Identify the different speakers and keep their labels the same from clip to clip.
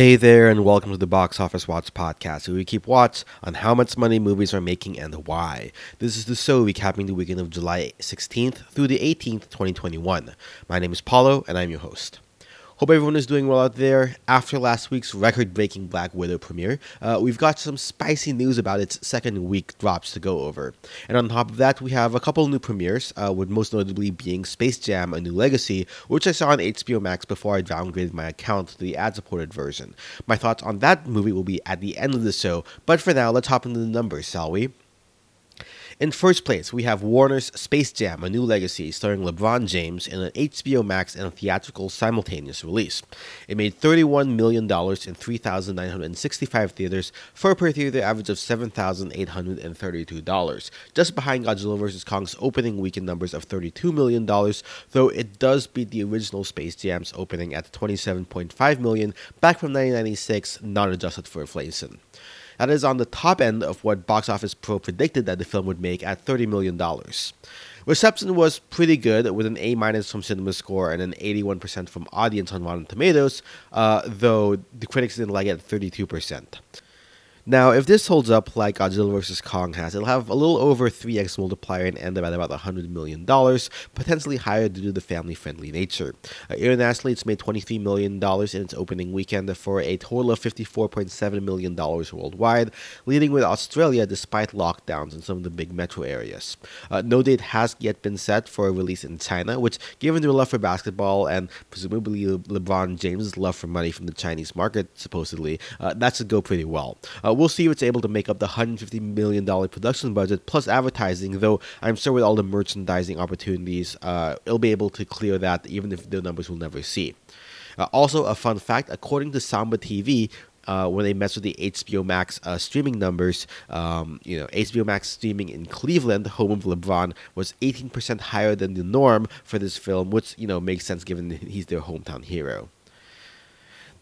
Speaker 1: Hey there, and welcome to the Box Office Watch podcast, where we keep watch on how much money movies are making and why. This is the show recapping the weekend of July 16th through the 18th, 2021. My name is Paulo, and I'm your host. Hope everyone is doing well out there. After last week's record breaking Black Widow premiere, uh, we've got some spicy news about its second week drops to go over. And on top of that, we have a couple new premieres, uh, with most notably being Space Jam A New Legacy, which I saw on HBO Max before I downgraded my account to the ad supported version. My thoughts on that movie will be at the end of the show, but for now, let's hop into the numbers, shall we? In first place, we have Warner's Space Jam: A New Legacy, starring LeBron James, in an HBO Max and a theatrical simultaneous release. It made $31 million in 3,965 theaters for a per theater average of $7,832, just behind Godzilla vs. Kong's opening weekend numbers of $32 million, though it does beat the original Space Jam's opening at 27.5 million back from 1996, not adjusted for inflation. That is on the top end of what Box Office Pro predicted that the film would make at $30 million. Reception was pretty good, with an A minus from CinemaScore and an 81% from audience on Rotten Tomatoes, uh, though the critics didn't like it at 32%. Now, if this holds up like Godzilla vs. Kong has, it'll have a little over 3x multiplier and end up at about $100 million, potentially higher due to the family friendly nature. Uh, internationally, it's made $23 million in its opening weekend for a total of $54.7 million worldwide, leading with Australia despite lockdowns in some of the big metro areas. Uh, no date has yet been set for a release in China, which, given their love for basketball and presumably Le- LeBron James' love for money from the Chinese market, supposedly, uh, that should go pretty well. Uh, we'll see if it's able to make up the $150 million production budget plus advertising, though I'm sure with all the merchandising opportunities, uh, it'll be able to clear that even if the numbers we'll never see. Uh, also, a fun fact according to Samba TV, uh, when they mess with the HBO Max uh, streaming numbers, um, you know, HBO Max streaming in Cleveland, home of LeBron, was 18% higher than the norm for this film, which, you know, makes sense given he's their hometown hero.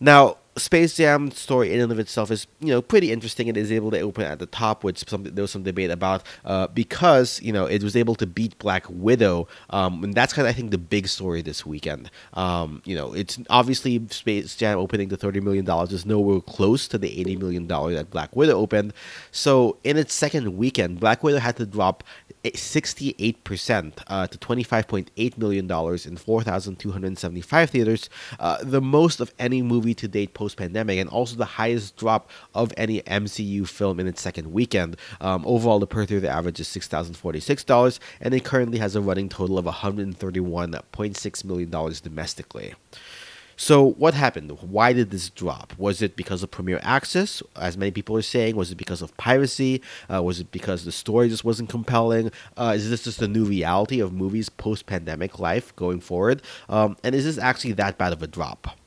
Speaker 1: Now, Space Jam story in and of itself is you know pretty interesting. It is able to open at the top, which some, there was some debate about uh, because you know it was able to beat Black Widow, um, and that's kind of I think the big story this weekend. Um, you know, it's obviously Space Jam opening to thirty million dollars is nowhere close to the eighty million dollar that Black Widow opened. So in its second weekend, Black Widow had to drop 68% uh, to $25.8 million in 4,275 theaters, uh, the most of any movie to date post pandemic, and also the highest drop of any MCU film in its second weekend. Um, overall, the per theater average is $6,046, and it currently has a running total of $131.6 million domestically. So what happened? Why did this drop? Was it because of Premier Access, as many people are saying? Was it because of piracy? Uh, was it because the story just wasn't compelling? Uh, is this just a new reality of movies post-pandemic life going forward? Um, and is this actually that bad of a drop?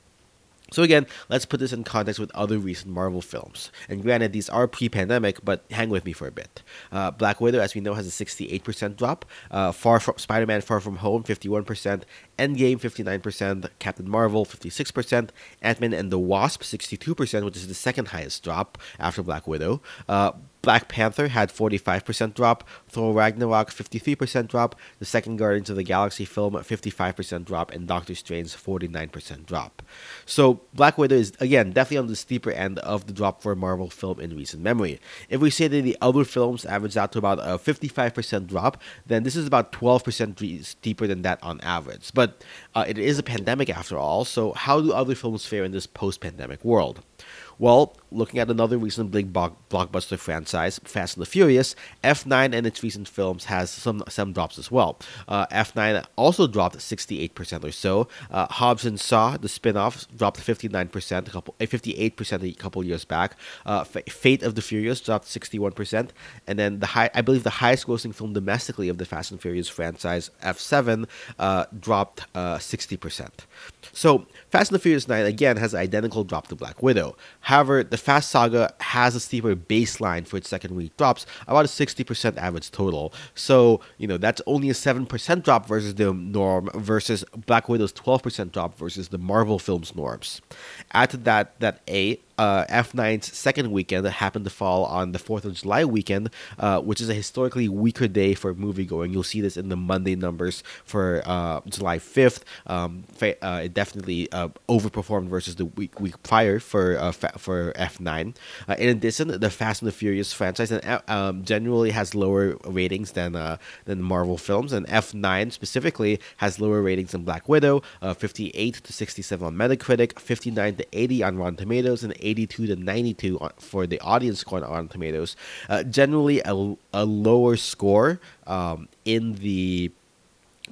Speaker 1: So again, let's put this in context with other recent Marvel films. And granted, these are pre-pandemic, but hang with me for a bit. Uh, Black Widow, as we know, has a 68% drop. Uh, Far from Spider-Man: Far From Home, 51%. Endgame, 59%. Captain Marvel, 56%. Ant-Man and the Wasp, 62%, which is the second highest drop after Black Widow. Uh, Black Panther had 45% drop, Thor Ragnarok 53% drop, the second Guardians of the Galaxy film 55% drop, and Doctor Strange 49% drop. So Black Widow is again definitely on the steeper end of the drop for a Marvel film in recent memory. If we say that the other films average out to about a 55% drop, then this is about 12% steeper than that on average. But uh, it is a pandemic after all, so how do other films fare in this post-pandemic world? Well, looking at another recent big blockbuster franchise, Fast and the Furious, F9 and its recent films has some some drops as well. Uh, F9 also dropped 68% or so. Uh, Hobbs and Shaw, the spin-off, dropped 59%, a couple, 58% uh, a couple years back. Uh, Fate of the Furious dropped 61%, and then the high, I believe the highest grossing film domestically of the Fast and Furious franchise, F7, uh, dropped 60%. Uh, so Fast and the Furious 9 again has identical drop to Black Widow. However, the Fast Saga has a steeper baseline for its second week drops, about a 60% average total. So, you know, that's only a 7% drop versus the norm versus Black Widow's 12% drop versus the Marvel films norms. Add to that that A, uh, F9's second weekend happened to fall on the 4th of July weekend, uh, which is a historically weaker day for moviegoing. You'll see this in the Monday numbers for uh, July 5th. Um, uh, it definitely uh, overperformed versus the week week prior for uh, for F9. in addition, the Fast and the Furious franchise and, um, generally has lower ratings than than Marvel films, and F9 specifically has lower ratings than Black Widow, 58 to 67 on Metacritic, 59 to 80 on Rotten Tomatoes, and 82 to 92 for the audience score on Tomatoes. Uh, generally, a, a lower score um, in the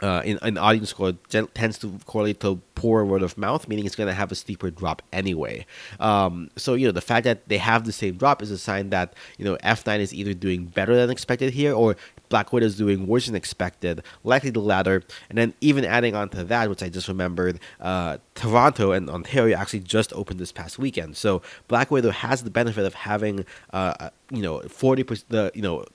Speaker 1: uh, in an audience score tends to correlate to poor word of mouth, meaning it's going to have a steeper drop anyway. Um, so you know the fact that they have the same drop is a sign that you know F9 is either doing better than expected here, or Black Widow is doing worse than expected, likely the latter. And then even adding on to that, which I just remembered, uh, Toronto and Ontario actually just opened this past weekend, so Black Widow has the benefit of having uh, you know forty percent the you know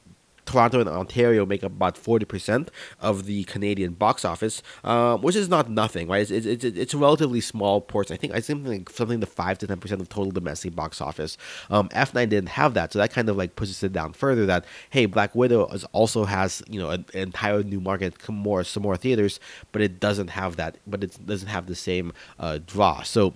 Speaker 1: Toronto and Ontario make up about 40% of the Canadian box office, um, which is not nothing, right? It's, it's, it's, it's a relatively small portion. I think I think like something to 5 to 10% of total domestic box office. Um, F9 didn't have that, so that kind of like pushes it down further that, hey, Black Widow is, also has, you know, an, an entire new market, more, some more theaters, but it doesn't have that, but it doesn't have the same uh, draw. So,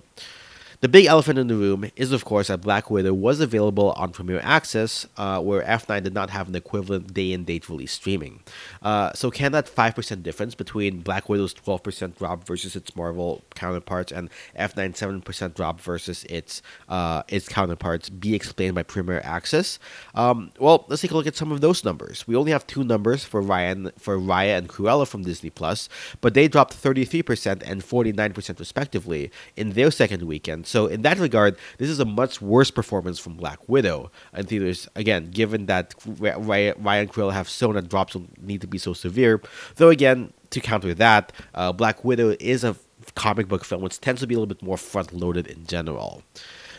Speaker 1: the big elephant in the room is, of course, that Black Widow was available on Premier Access, uh, where F9 did not have an equivalent day and date release streaming. Uh, so, can that 5% difference between Black Widow's 12% drop versus its Marvel counterparts and F9's 7% drop versus its uh, its counterparts be explained by Premier Access? Um, well, let's take a look at some of those numbers. We only have two numbers for Ryan for Raya and Cruella from Disney Plus, but they dropped 33% and 49% respectively in their second weekend. So in that regard, this is a much worse performance from Black Widow in theaters. Again, given that Ryan Krill have shown that drops don't need to be so severe. Though again, to counter that, uh, Black Widow is a comic book film which tends to be a little bit more front loaded in general.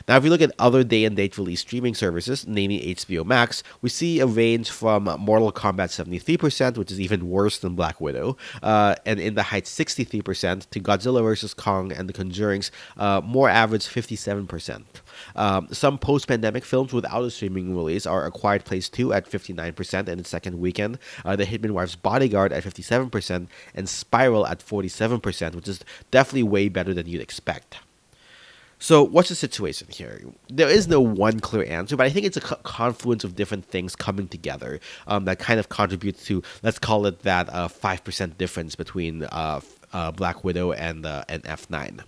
Speaker 1: Now, if we look at other day and date release streaming services, namely HBO Max, we see a range from Mortal Kombat 73%, which is even worse than Black Widow, uh, and In the Heights 63%, to Godzilla vs. Kong and The Conjuring's uh, more average 57%. Um, some post pandemic films without a streaming release are A Quiet Place 2 at 59% in its second weekend, uh, The Hitman Wife's Bodyguard at 57%, and Spiral at 47%, which is definitely way better than you'd expect. So, what's the situation here? There is no one clear answer, but I think it's a confluence of different things coming together um, that kind of contributes to, let's call it that uh, 5% difference between uh, uh, Black Widow and, and F9.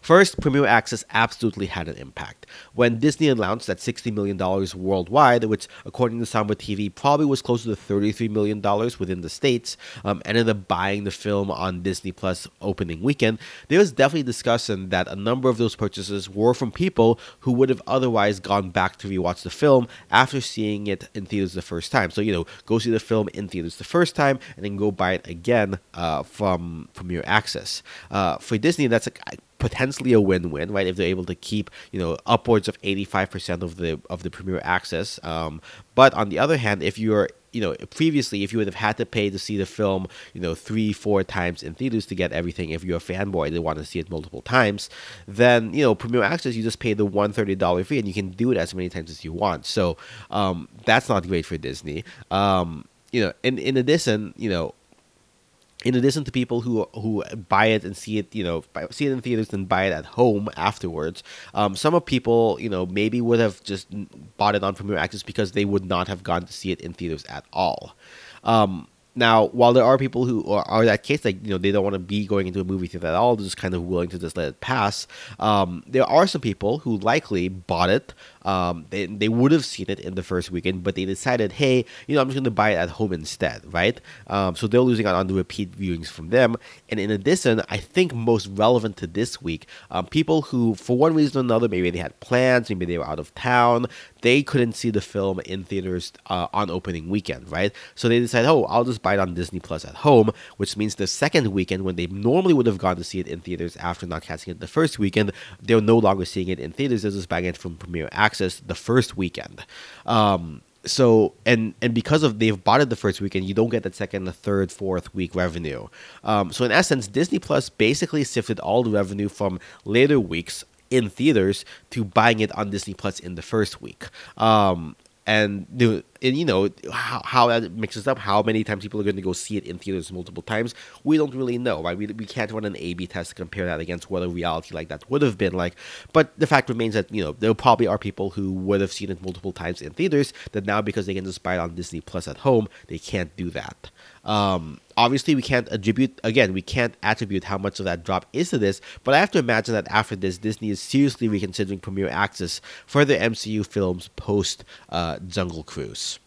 Speaker 1: First, Premier Access absolutely had an impact. When Disney announced that $60 million worldwide, which according to Samba TV probably was closer to $33 million within the States, um, ended up buying the film on Disney Plus opening weekend, there was definitely discussion that a number of those purchases were from people who would have otherwise gone back to rewatch the film after seeing it in theaters the first time. So, you know, go see the film in theaters the first time and then go buy it again uh, from Premier Access. Uh, for Disney, that's a potentially a win-win, right? If they're able to keep, you know, upwards of 85% of the of the Premier access. Um, but on the other hand, if you're you know, previously, if you would have had to pay to see the film, you know, three, four times in theaters to get everything, if you're a fanboy, they want to see it multiple times, then, you know, Premier Access, you just pay the $130 fee and you can do it as many times as you want. So um, that's not great for Disney. Um, you know, in, in addition, you know, in addition to people who who buy it and see it, you know, see it in theaters and buy it at home afterwards, um, some of people, you know, maybe would have just bought it on Premier Access because they would not have gone to see it in theaters at all. Um, now, while there are people who are, are, that case, like you know, they don't want to be going into a movie theater at all, they're just kind of willing to just let it pass. Um, there are some people who likely bought it um, they, they would have seen it in the first weekend, but they decided, hey, you know, I'm just going to buy it at home instead, right? Um, so they're losing out on the repeat viewings from them. And in addition, I think most relevant to this week, um, people who, for one reason or another, maybe they had plans, maybe they were out of town, they couldn't see the film in theaters uh, on opening weekend, right? So they decided, oh, I'll just buy it on Disney Plus at home, which means the second weekend, when they normally would have gone to see it in theaters after not catching it the first weekend, they're no longer seeing it in theaters. They're just buying it from Premier Access access the first weekend. Um, so and and because of they've bought it the first weekend, you don't get the second, the third, fourth week revenue. Um, so in essence, Disney Plus basically sifted all the revenue from later weeks in theaters to buying it on Disney Plus in the first week. Um, and the and you know how, how that mixes up how many times people are going to go see it in theaters multiple times we don't really know right? We, we can't run an a b test to compare that against what a reality like that would have been like. But the fact remains that you know there probably are people who would have seen it multiple times in theaters that now because they can just buy it on disney plus at home they can't do that um, obviously, we can't attribute again. We can't attribute how much of that drop is to this, but I have to imagine that after this, Disney is seriously reconsidering premier access for the MCU films post uh, Jungle Cruise.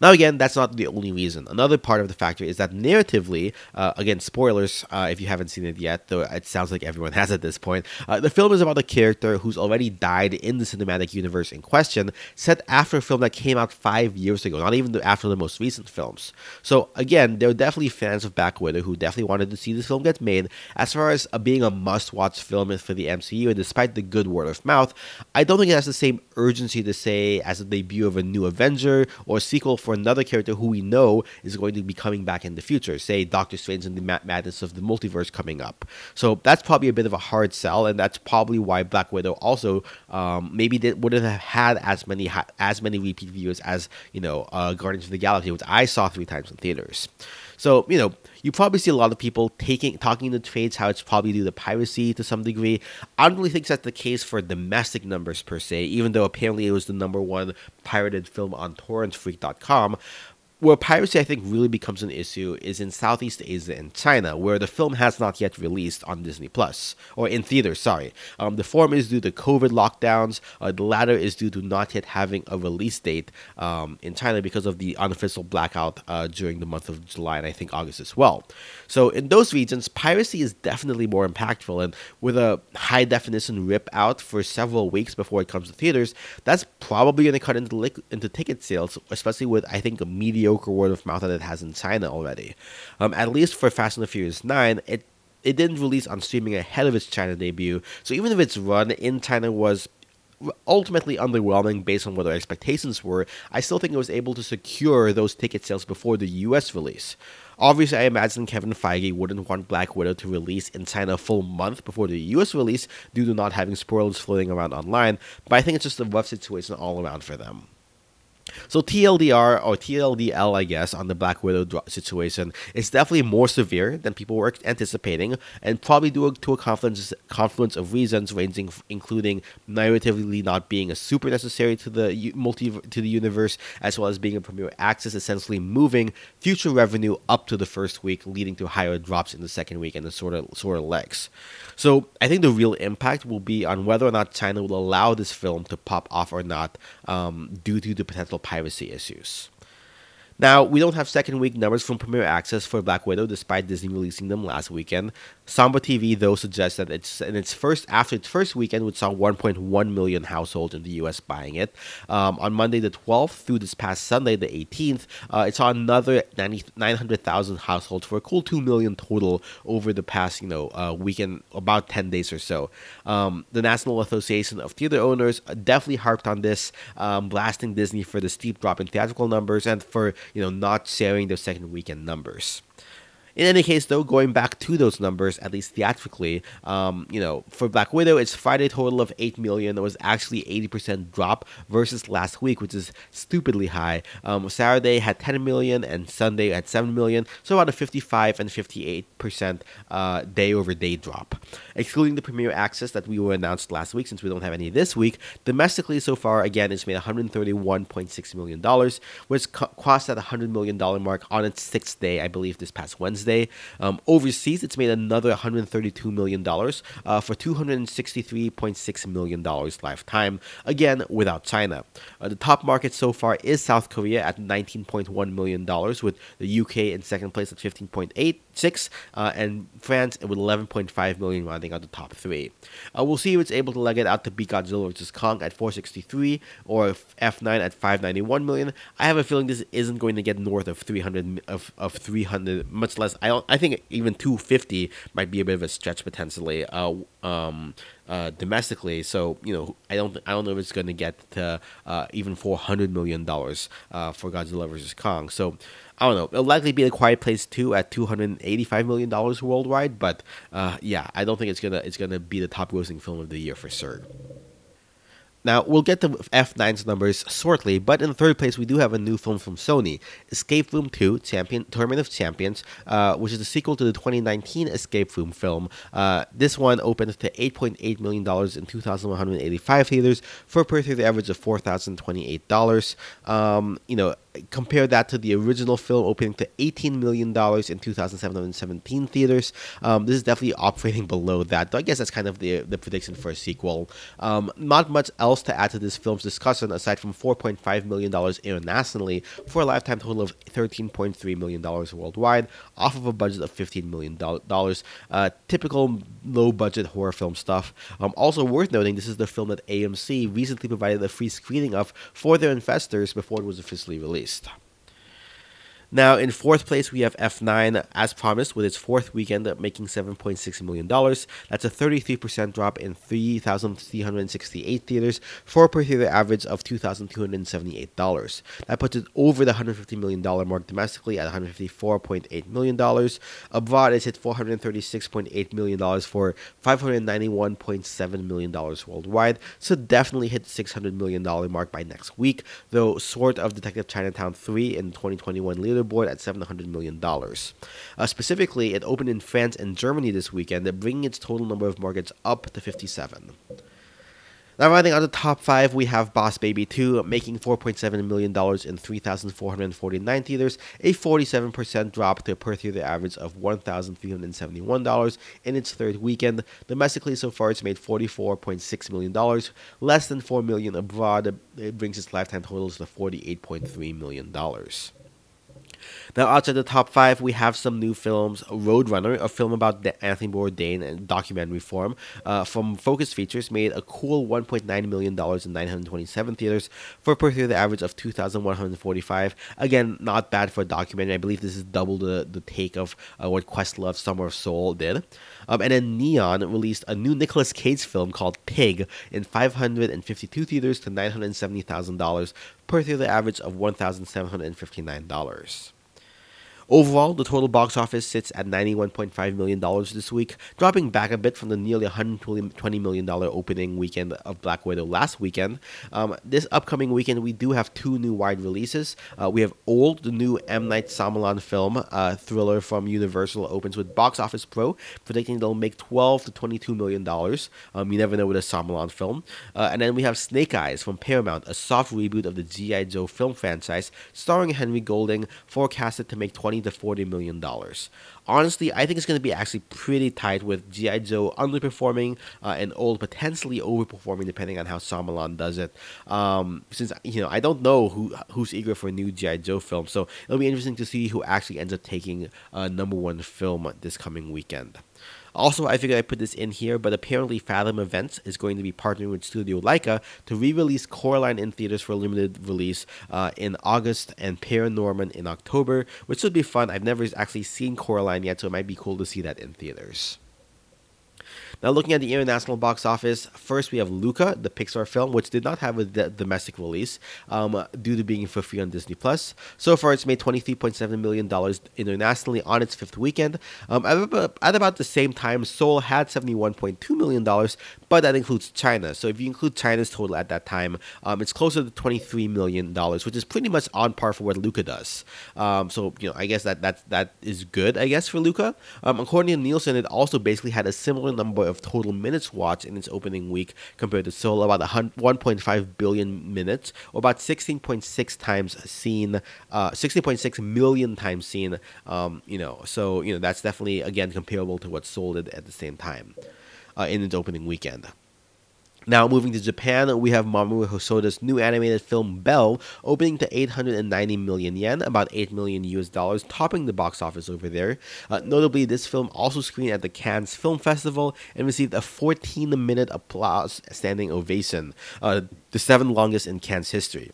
Speaker 1: Now, again, that's not the only reason. Another part of the factor is that narratively, uh, again, spoilers uh, if you haven't seen it yet, though it sounds like everyone has at this point. Uh, the film is about a character who's already died in the cinematic universe in question, set after a film that came out five years ago, not even after the most recent films. So, again, there are definitely fans of Black Widow who definitely wanted to see this film get made. As far as uh, being a must watch film for the MCU, and despite the good word of mouth, I don't think it has the same urgency to say as the debut of a new Avenger or sequel for another character who we know is going to be coming back in the future, say Doctor Strange and the madness of the multiverse coming up. So that's probably a bit of a hard sell, and that's probably why Black Widow also um, maybe did, wouldn't have had as many as many repeat viewers as you know uh, Guardians of the Galaxy, which I saw three times in theaters. So you know you probably see a lot of people taking talking in the trades how it's probably due to piracy to some degree. I don't really think that's the case for domestic numbers per se, even though apparently it was the number one pirated film on torrentfreak.com where piracy I think really becomes an issue is in Southeast Asia and China, where the film has not yet released on Disney Plus or in theaters. Sorry, um, the former is due to COVID lockdowns. Uh, the latter is due to not yet having a release date um, in China because of the unofficial blackout uh, during the month of July and I think August as well. So in those regions, piracy is definitely more impactful, and with a high definition rip out for several weeks before it comes to theaters, that's probably going to cut into into ticket sales, especially with I think a mediocre word of mouth that it has in China already. Um, at least for Fast and the Furious 9, it it didn't release on streaming ahead of its China debut, so even if its run in China was ultimately underwhelming based on what our expectations were, I still think it was able to secure those ticket sales before the US release. Obviously, I imagine Kevin Feige wouldn't want Black Widow to release in China a full month before the US release due to not having spoilers floating around online, but I think it's just a rough situation all around for them. So TLDR or TLDL, I guess, on the Black Widow situation is definitely more severe than people were anticipating, and probably due to a confluence confluence of reasons, ranging including narratively not being a super necessary to the multi to the universe, as well as being a premier access, essentially moving future revenue up to the first week, leading to higher drops in the second week and the sort of sort of legs. So I think the real impact will be on whether or not China will allow this film to pop off or not, um, due to the potential piracy issues. Now, we don't have second week numbers from Premier Access for Black Widow despite Disney releasing them last weekend. Samba TV though suggests that it's in its first after its first weekend, which saw 1.1 million households in the U.S. buying it. Um, on Monday the 12th through this past Sunday the 18th, uh, it saw another 900,000 households for a cool 2 million total over the past you know uh, weekend, about 10 days or so. Um, the National Association of Theater Owners definitely harped on this, um, blasting Disney for the steep drop in theatrical numbers and for you know not sharing their second weekend numbers. In any case, though, going back to those numbers, at least theatrically, um, you know, for Black Widow, its Friday total of 8 million was actually 80% drop versus last week, which is stupidly high. Um, Saturday had 10 million and Sunday had 7 million, so about a 55 and 58% uh, day over day drop. Excluding the premier access that we were announced last week, since we don't have any this week, domestically so far, again, it's made $131.6 million, which co- crossed that $100 million mark on its sixth day, I believe, this past Wednesday. Wednesday. Um, overseas, it's made another $132 million uh, for $263.6 million lifetime, again, without China. Uh, the top market so far is South Korea at $19.1 million, with the UK in second place at 15.86, uh, and France with 11.5 million rounding out the top three. Uh, we'll see if it's able to leg it out to beat Godzilla vs. Kong at 463 or F9 at 591 million. I have a feeling this isn't going to get north of 300 of, of 300, much less I. I think even 250 might be a bit of a stretch potentially. Uh, um, uh, domestically. So you know, I don't I don't know if it's going to get to uh, even 400 million dollars uh, for Godzilla vs Kong. So I don't know. It'll likely be a Quiet Place 2 at 285 million dollars worldwide. But uh, yeah, I don't think it's gonna it's gonna be the top grossing film of the year for sure. Now, we'll get to F9's numbers shortly, but in third place, we do have a new film from Sony Escape Room 2 Champion, Tournament of Champions, uh, which is a sequel to the 2019 Escape Room film. Uh, this one opened to $8.8 million in 2,185 theaters for a per theater average of $4,028. Um, you know, compare that to the original film opening to $18 million in 2,717 theaters. Um, this is definitely operating below that, though I guess that's kind of the, the prediction for a sequel. Um, not much else to add to this film's discussion aside from $4.5 million internationally for a lifetime total of $13.3 million worldwide, off of a budget of $15 million. Uh, typical low budget horror film stuff. Um, also worth noting, this is the film that AMC recently provided a free screening of for their investors before it was officially released released. Now, in fourth place, we have F9, as promised, with its fourth weekend making $7.6 million. That's a 33% drop in 3,368 theaters for a per theater average of $2,278. That puts it over the $150 million mark domestically at $154.8 million. Abroad, it's hit $436.8 million for $591.7 million worldwide. So definitely hit the $600 million mark by next week, though sort of Detective Chinatown 3 in 2021 leader board at $700 million. Uh, specifically, it opened in France and Germany this weekend, bringing its total number of markets up to 57. Now, running on the top five, we have Boss Baby 2, making $4.7 million in 3,449 theaters, a 47% drop to a per theater average of $1,371 in its third weekend. Domestically, so far, it's made $44.6 million, less than $4 million abroad. It brings its lifetime totals to $48.3 million. Now, outside the top five, we have some new films. Roadrunner, a film about the Anthony Bourdain and documentary form, uh, from Focus Features, made a cool $1.9 million in 927 theaters for per theater average of 2,145. Again, not bad for a documentary. I believe this is double the, the take of uh, what Questlove Summer of Soul did. Um, and then Neon released a new Nicolas Cage film called Pig in 552 theaters to $970,000 per theater average of $1,759. Overall, the total box office sits at $91.5 million this week, dropping back a bit from the nearly $120 million opening weekend of Black Widow last weekend. Um, this upcoming weekend, we do have two new wide releases. Uh, we have Old, the new M. Night Shyamalan film, uh, thriller from Universal, opens with Box Office Pro, predicting they'll make 12 to $22 million. Um, you never know with a Shyamalan film. Uh, and then we have Snake Eyes from Paramount, a soft reboot of the G.I. Joe film franchise, starring Henry Golding, forecasted to make 20 20 to 40 million dollars. Honestly, I think it's going to be actually pretty tight with GI Joe underperforming uh, and old potentially overperforming depending on how Shyamalan does it. Um, since you know, I don't know who who's eager for a new GI Joe film, so it'll be interesting to see who actually ends up taking a number one film this coming weekend. Also, I figured I put this in here, but apparently Fathom Events is going to be partnering with Studio Laika to re-release Coraline in theaters for a limited release uh, in August and Paranorman in October, which should be fun. I've never actually seen Coraline yet, so it might be cool to see that in theaters. Now, looking at the international box office, first we have Luca, the Pixar film, which did not have a domestic release um, due to being for free on Disney Plus. So far, it's made $23.7 million internationally on its fifth weekend. Um, at, about, the same time, Soul had $71.2 million, but that includes China. So if you include China's total at that time, um, it's closer to $23 million, which is pretty much on par for what Luca does. Um, so, you know, I guess that, that, that is good, I guess, for Luca. Um, according to Nielsen, it also basically had a similar number of of total minutes watched in its opening week compared to Soul, about 1.5 billion minutes, or about 16.6 times seen, uh, 16.6 million times seen. Um, you know, so you know that's definitely again comparable to what Soul did at the same time uh, in its opening weekend. Now, moving to Japan, we have Mamoru Hosoda's new animated film Belle opening to 890 million yen, about 8 million US dollars, topping the box office over there. Uh, notably, this film also screened at the Cannes Film Festival and received a 14 minute applause standing ovation, uh, the seventh longest in Cannes history.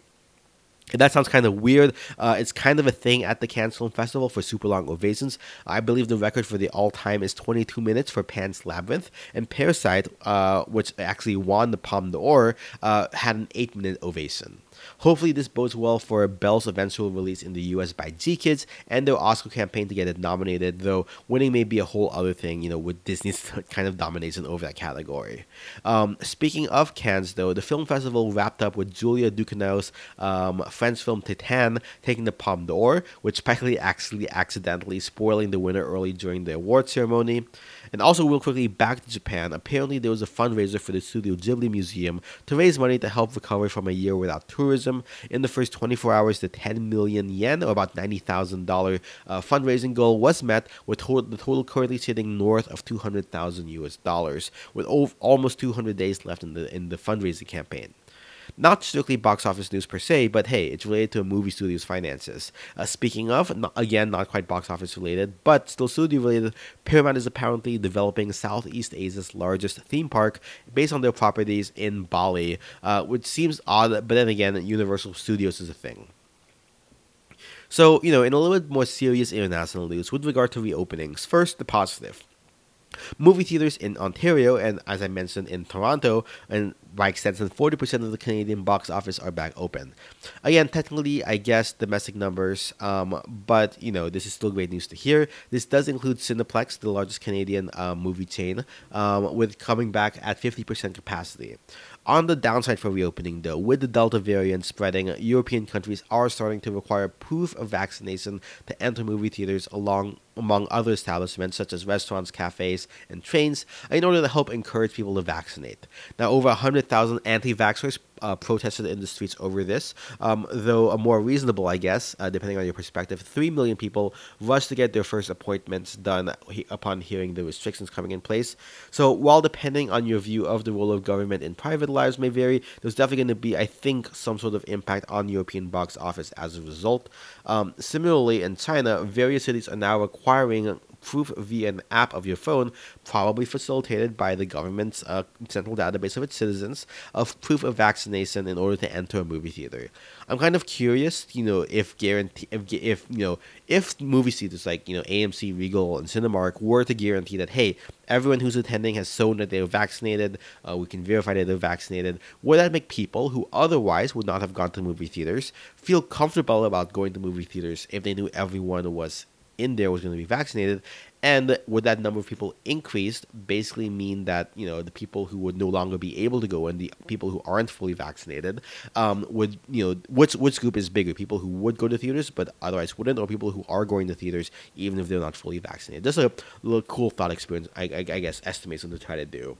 Speaker 1: That sounds kind of weird. Uh, it's kind of a thing at the Cannes Film Festival for super long ovations. I believe the record for the all time is 22 minutes for Pan's Labyrinth, and Parasite, uh, which actually won the Palme d'Or, uh, had an 8 minute ovation. Hopefully, this bodes well for Belle's eventual release in the US by GKIDS and their Oscar campaign to get it nominated, though winning may be a whole other thing, you know, with Disney's kind of domination over that category. Um, speaking of Cannes, though, the film festival wrapped up with Julia Ducournau's um, French film Titane taking the Palme d'Or, which practically actually accidentally spoiling the winner early during the award ceremony. And also, real quickly, back to Japan. Apparently, there was a fundraiser for the Studio Ghibli Museum to raise money to help recover from a year without tourism. In the first 24 hours, the 10 million yen, or about $90,000 uh, fundraising goal, was met, with the total currently sitting north of 200,000 US dollars, with almost 200 days left in the in the fundraising campaign. Not strictly box office news per se, but hey, it's related to a movie studio's finances. Uh, speaking of, not, again, not quite box office related, but still studio related, Paramount is apparently developing Southeast Asia's largest theme park based on their properties in Bali, uh, which seems odd, but then again, Universal Studios is a thing. So, you know, in a little bit more serious international news with regard to reopenings, first, the positive. Movie theaters in Ontario and, as I mentioned, in Toronto, and by extension, 40% of the Canadian box office are back open. Again, technically, I guess domestic numbers, um, but you know, this is still great news to hear. This does include Cineplex, the largest Canadian uh, movie chain, um, with coming back at 50% capacity. On the downside for reopening, though, with the Delta variant spreading, European countries are starting to require proof of vaccination to enter movie theaters along among other establishments such as restaurants, cafes, and trains in order to help encourage people to vaccinate. Now, over 100,000 anti vaxxers uh, protested in the streets over this, um, though a more reasonable, I guess, uh, depending on your perspective, 3 million people rushed to get their first appointments done he- upon hearing the restrictions coming in place. So, while depending on your view of the role of government in private lives may vary, there's definitely going to be, I think, some sort of impact on the European box office as a result. Um, similarly, in China, various cities are now requiring proof via an app of your phone, probably facilitated by the government's uh, central database of its citizens, of proof of vaccination in order to enter a movie theater. I'm kind of curious, you know, if guarantee if, if you know if movie theaters like you know AMC, Regal, and Cinemark were to guarantee that hey, everyone who's attending has shown that they're vaccinated, uh, we can verify that they're vaccinated. Would that make people who otherwise would not have gone to movie theaters feel comfortable about going to movie theaters if they knew everyone was in there was going to be vaccinated and would that number of people increased basically mean that you know the people who would no longer be able to go and the people who aren't fully vaccinated um, would you know which which group is bigger people who would go to theaters but otherwise wouldn't or people who are going to theaters even if they're not fully vaccinated? Just a little cool thought experience i, I, I guess estimation to try to do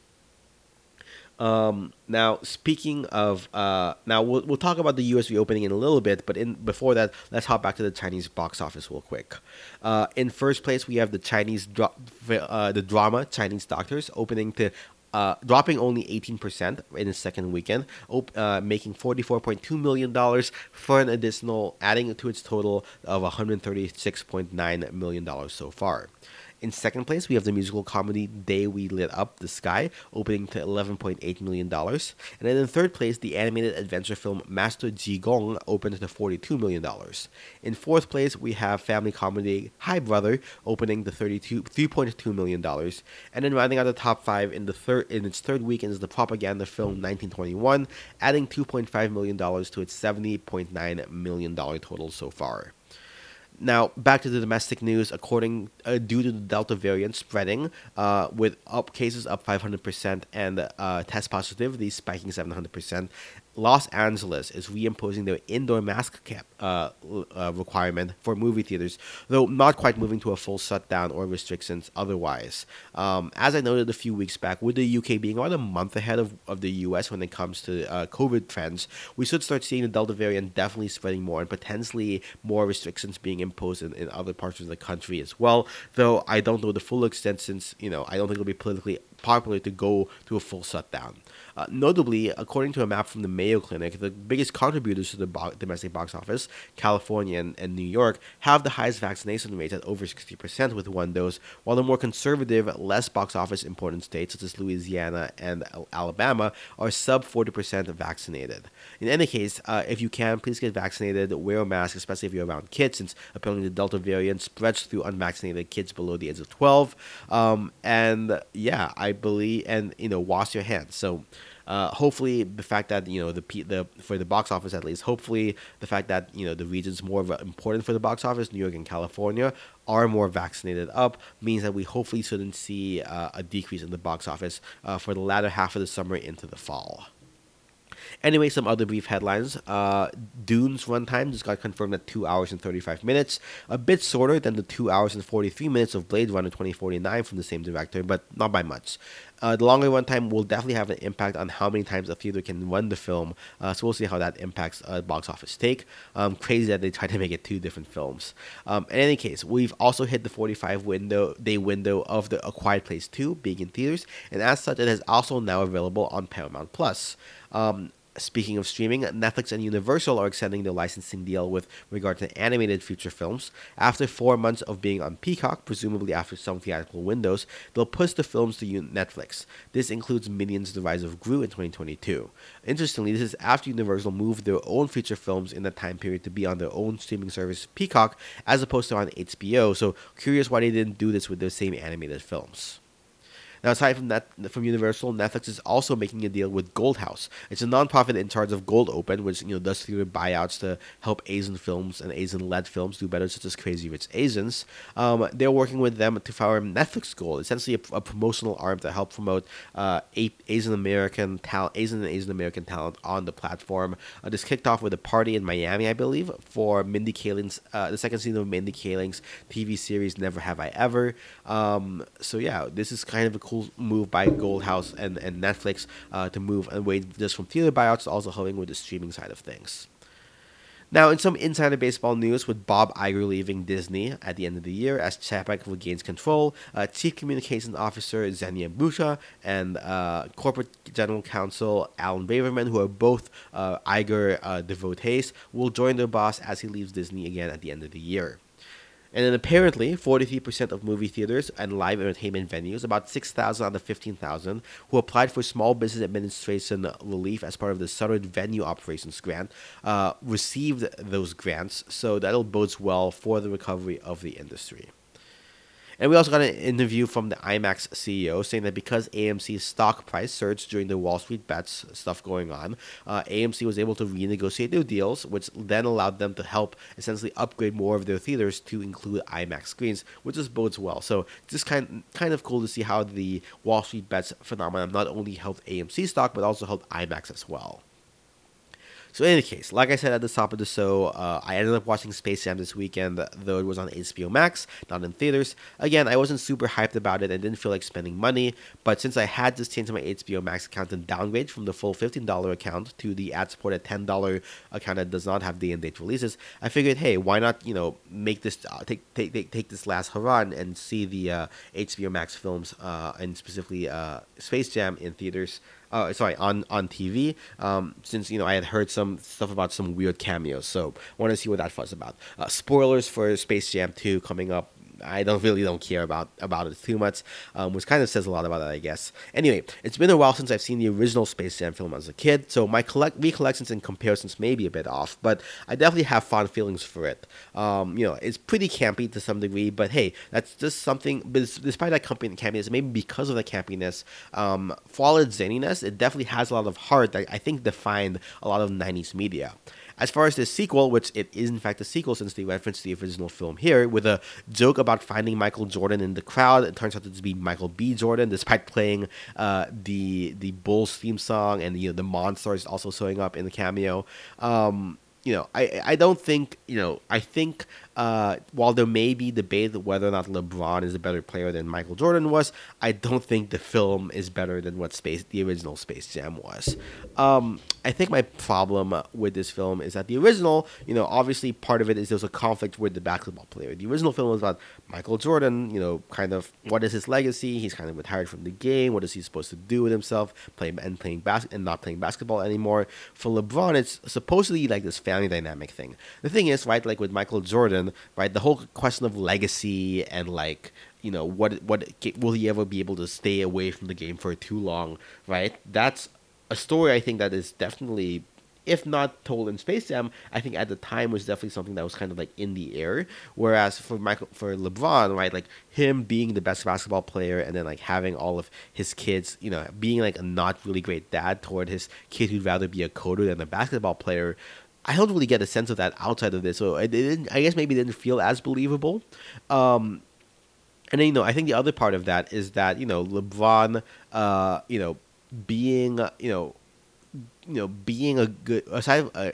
Speaker 1: um, now, speaking of, uh, now we'll, we'll talk about the U.S. reopening in a little bit, but in before that, let's hop back to the Chinese box office real quick. Uh, in first place, we have the Chinese dra- uh, the drama Chinese Doctors opening to uh, dropping only 18% in the second weekend, op- uh, making $44.2 million for an additional, adding to its total of $136.9 million so far. In second place, we have the musical comedy Day We Lit Up the Sky, opening to $11.8 million. And then in third place, the animated adventure film Master Ji Gong opened to $42 million. In fourth place, we have family comedy Hi Brother, opening to $3.2 million. And then rounding out the top five in the in its third weekend is the propaganda film 1921, adding $2.5 million to its $70.9 million total so far. Now, back to the domestic news. According uh, due to the Delta variant spreading, uh, with up cases up 500% and uh, test positivity spiking 700%, Los Angeles is reimposing their indoor mask cap uh, uh, requirement for movie theaters, though not quite moving to a full shutdown or restrictions otherwise. Um, as I noted a few weeks back, with the UK being about a month ahead of, of the US when it comes to uh, COVID trends, we should start seeing the Delta variant definitely spreading more and potentially more restrictions being imposed in, in other parts of the country as well. Though I don't know the full extent since, you know, I don't think it'll be politically popular to go to a full shutdown. Uh, notably, according to a map from the Mayo Clinic, the biggest contributors to the bo- domestic box office, California and, and, New York, have the highest vaccination rates at over 60% with one dose, while the more conservative, less box office important states, such as Louisiana and Alabama, are sub 40% vaccinated. In any case, uh, if you can, please get vaccinated, wear a mask, especially if you're around kids, since apparently the Delta variant spreads through unvaccinated kids below the age of 12. Um, and yeah, I believe, and you know, wash your hands. So, uh, hopefully the fact that you know the the for the box office at least hopefully the fact that you know the regions more important for the box office New York and California are more vaccinated up means that we hopefully shouldn't see uh, a decrease in the box office uh, for the latter half of the summer into the fall. Anyway, some other brief headlines. Uh, Dune's runtime just got confirmed at 2 hours and 35 minutes, a bit shorter than the 2 hours and 43 minutes of Blade Runner 2049 from the same director, but not by much. Uh, the longer runtime will definitely have an impact on how many times a theater can run the film, uh, so we'll see how that impacts uh, box office take. Um, crazy that they tried to make it two different films. Um, in any case, we've also hit the 45 window day window of the A Quiet Place 2 being in theaters, and as such, it is also now available on Paramount Plus. Um, Speaking of streaming, Netflix and Universal are extending their licensing deal with regard to animated feature films. After four months of being on Peacock, presumably after some theatrical windows, they'll push the films to Netflix. This includes Minions: The Rise of Gru in 2022. Interestingly, this is after Universal moved their own feature films in that time period to be on their own streaming service, Peacock, as opposed to on HBO. So, curious why they didn't do this with their same animated films. Now, aside from that, from Universal, Netflix is also making a deal with Gold House. It's a nonprofit in charge of Gold Open, which you know does theater buyouts to help Asian films and Asian-led films do better, such as Crazy Rich Asians. Um, they're working with them to power Netflix Gold, essentially a, a promotional arm to help promote uh, Asian American talent, Asian and Asian American talent on the platform. Uh, this kicked off with a party in Miami, I believe, for Mindy Kaling's uh, the second season of Mindy Kaling's TV series Never Have I Ever. Um, so yeah, this is kind of a cool move by Gold House and, and Netflix uh, to move away just from theater buyouts to also helping with the streaming side of things. Now, in some insider baseball news, with Bob Iger leaving Disney at the end of the year as Chapek regains control, uh, Chief Communications Officer Zenia Mucha and uh, Corporate General Counsel Alan Braverman, who are both uh, Iger uh, devotees, will join their boss as he leaves Disney again at the end of the year. And then apparently, 43% of movie theaters and live entertainment venues, about 6,000 out of 15,000, who applied for Small Business Administration relief as part of the Shuttered Venue Operations Grant, uh, received those grants. So that'll bodes well for the recovery of the industry. And we also got an interview from the IMAX CEO saying that because AMC's stock price surged during the Wall Street bets stuff going on, uh, AMC was able to renegotiate their deals, which then allowed them to help essentially upgrade more of their theaters to include IMAX screens, which just bodes well. So just kind kind of cool to see how the Wall Street bets phenomenon not only helped AMC stock but also helped IMAX as well. So in any case, like I said at the top of the show, uh, I ended up watching Space Jam this weekend, though it was on HBO Max, not in theaters. Again, I wasn't super hyped about it. and didn't feel like spending money, but since I had to change my HBO Max account and downgrade from the full $15 account to the ad-supported $10 account that does not have day and date releases, I figured, hey, why not, you know, make this uh, take, take take take this last hurrah and see the uh, HBO Max films uh, and specifically uh, Space Jam in theaters uh, sorry, on on TV. Um, since you know I had heard some stuff about some weird cameos, so want to see what that fuss about. Uh, spoilers for Space Jam 2 coming up I don't really don't care about about it too much, um, which kind of says a lot about it, I guess. Anyway, it's been a while since I've seen the original Space Jam film as a kid, so my collect recollections and comparisons may be a bit off, but I definitely have fond feelings for it. Um, you know, it's pretty campy to some degree, but hey, that's just something. Despite that campiness, maybe because of the campiness, um, for all its zaniness, it definitely has a lot of heart that I think defined a lot of '90s media. As far as the sequel, which it is in fact a sequel since they referenced the original film here, with a joke about finding Michael Jordan in the crowd, it turns out to be Michael B. Jordan, despite playing uh, the the Bulls theme song and you know, the monsters also showing up in the cameo. Um, you know, I I don't think you know. I think uh, while there may be debate whether or not LeBron is a better player than Michael Jordan was, I don't think the film is better than what Space the original Space Jam was. Um, I think my problem with this film is that the original, you know, obviously part of it is there's a conflict with the basketball player. The original film was about Michael Jordan, you know, kind of what is his legacy? He's kind of retired from the game. What is he supposed to do with himself? Playing and playing bas- and not playing basketball anymore. For LeBron, it's supposedly like this family dynamic thing. The thing is, right, like with Michael Jordan, right, the whole question of legacy and like you know what what will he ever be able to stay away from the game for too long, right? That's a story I think that is definitely if not told in Space Jam, I think at the time was definitely something that was kind of like in the air. Whereas for Michael, for LeBron, right, like him being the best basketball player and then like having all of his kids, you know, being like a not really great dad toward his kid who'd rather be a coder than a basketball player. I don't really get a sense of that outside of this, so I didn't. I guess maybe it didn't feel as believable. Um, and then you know, I think the other part of that is that you know LeBron, uh, you know, being you know you know, being a good aside. Uh,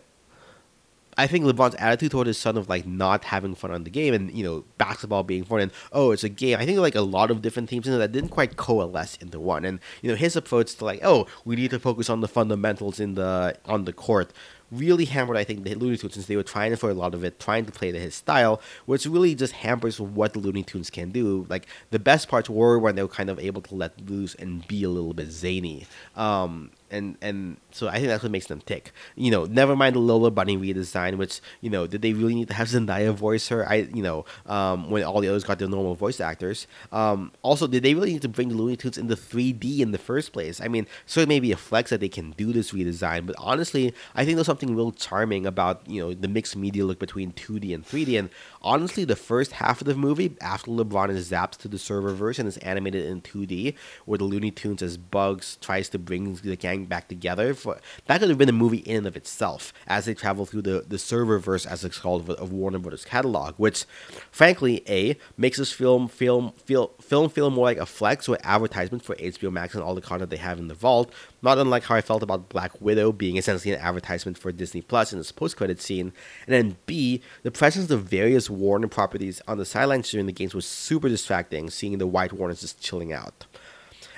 Speaker 1: I think LeBron's attitude toward his son of like not having fun on the game and you know basketball being fun and oh it's a game. I think like a lot of different themes in it that didn't quite coalesce into one. And you know his approach to like oh we need to focus on the fundamentals in the on the court really hampered, I think, the Looney Tunes since they were trying for a lot of it, trying to play to his style, which really just hampers what the Looney Tunes can do. Like the best parts were when they were kind of able to let loose and be a little bit zany. Um, and and so I think that's what makes them tick. You know, never mind the Lola Bunny redesign, which you know, did they really need to have Zendaya voice her? I you know, um, when all the others got their normal voice actors. Um, also, did they really need to bring the Looney Tunes into 3D in the first place? I mean, so it may be a flex that they can do this redesign, but honestly, I think there's something real charming about you know the mixed media look between 2D and 3D. And honestly, the first half of the movie, after LeBron is zapped to the serververse and is animated in 2D, where the Looney Tunes as Bugs tries to bring the gang back together, for that could have been a movie in and of itself as they travel through the the serververse, as it's called, of Warner Brothers catalog, which, frankly, a makes this film film feel film feel more like a flex or advertisement for HBO Max and all the content they have in the vault. Not unlike how I felt about Black Widow being essentially an advertisement for Disney Plus in its post credit scene. And then B, the presence of various Warner properties on the sidelines during the games was super distracting, seeing the White Walkers just chilling out.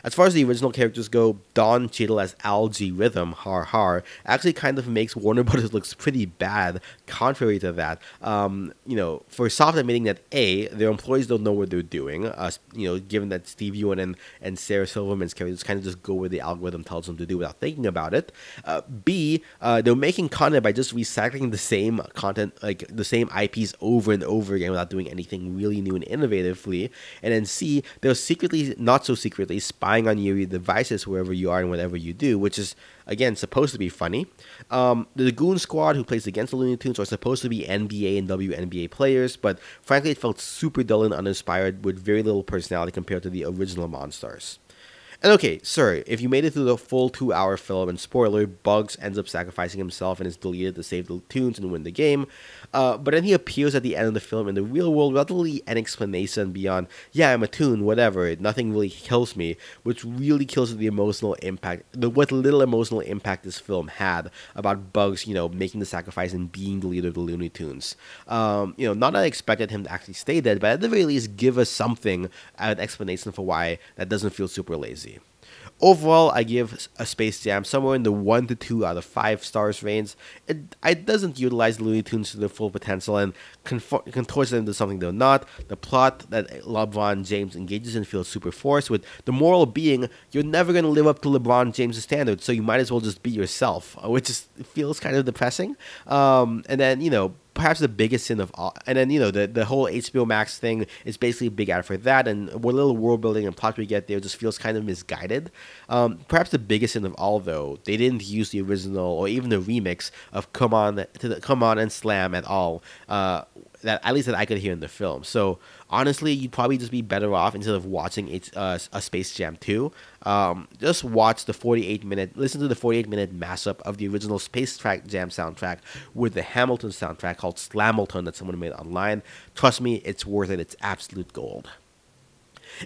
Speaker 1: As far as the original characters go, Don Cheadle as Al-G Rhythm, Har Har, actually kind of makes Warner Brothers looks pretty bad. Contrary to that, um, you know, for soft admitting that a their employees don't know what they're doing. Uh, you know, given that Steven Yeun and, and Sarah Silverman's characters kind of just go where the algorithm tells them to do without thinking about it. Uh, B uh, they're making content by just recycling the same content, like the same IPs over and over again without doing anything really new and innovatively. And then C they're secretly, not so secretly, spying on your devices wherever you are and whatever you do, which is again supposed to be funny. Um, the Goon Squad, who plays against the Looney Tunes, are supposed to be NBA and WNBA players, but frankly, it felt super dull and uninspired with very little personality compared to the original Monstars. And okay, sir, if you made it through the full two hour film, and spoiler, Bugs ends up sacrificing himself and is deleted to save the tunes and win the game, uh, but then he appears at the end of the film in the real world without really an explanation beyond, yeah, I'm a tune, whatever, nothing really kills me, which really kills the emotional impact, the what little emotional impact this film had about Bugs, you know, making the sacrifice and being the leader of the Looney Tunes. Um, you know, not that I expected him to actually stay dead, but at the very least, give us something, an explanation for why that doesn't feel super lazy. Overall, I give a Space Jam somewhere in the one to two out of five stars range. It, it doesn't utilize Looney Tunes to their full potential and conform, contorts them into something they're not. The plot that LeBron James engages in feels super forced, with the moral being you're never going to live up to LeBron James' standards, so you might as well just be yourself, which is, feels kind of depressing. Um, and then, you know, perhaps the biggest sin of all. And then you know the the whole HBO Max thing is basically a big ad for that, and what little world building and plot we get there just feels kind of misguided. Um, perhaps the biggest sin of all, though, they didn't use the original or even the remix of "Come On" to the, "Come On" and "Slam" at all. Uh, that at least that I could hear in the film. So honestly, you'd probably just be better off instead of watching it, uh, a Space Jam 2. Um, just watch the 48 minute, listen to the 48 minute mashup of the original Space Track Jam soundtrack with the Hamilton soundtrack called Slamilton that someone made online. Trust me, it's worth it. It's absolute gold.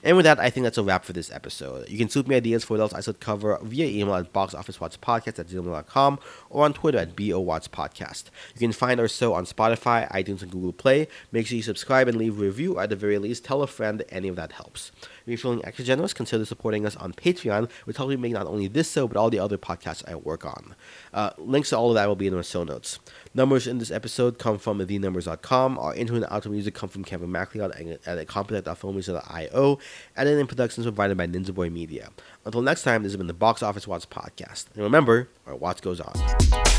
Speaker 1: And with that, I think that's a wrap for this episode. You can shoot me ideas for else I should cover via email at boxofficewatchpodcast at gmail.com or on Twitter at BOWatchPodcast. You can find our show on Spotify, iTunes, and Google Play. Make sure you subscribe and leave a review, at the very least, tell a friend. Any of that helps. If you're feeling extra generous, consider supporting us on Patreon, which helps me make not only this show, but all the other podcasts I work on. Uh, links to all of that will be in our show notes. Numbers in this episode come from thenumbers.com. Our intro and outro music come from Kevin MacLeod at incompetech.filmmusic.io, and then in productions provided by Ninja Boy Media. Until next time, this has been the Box Office Watch podcast. And remember, our watch goes on.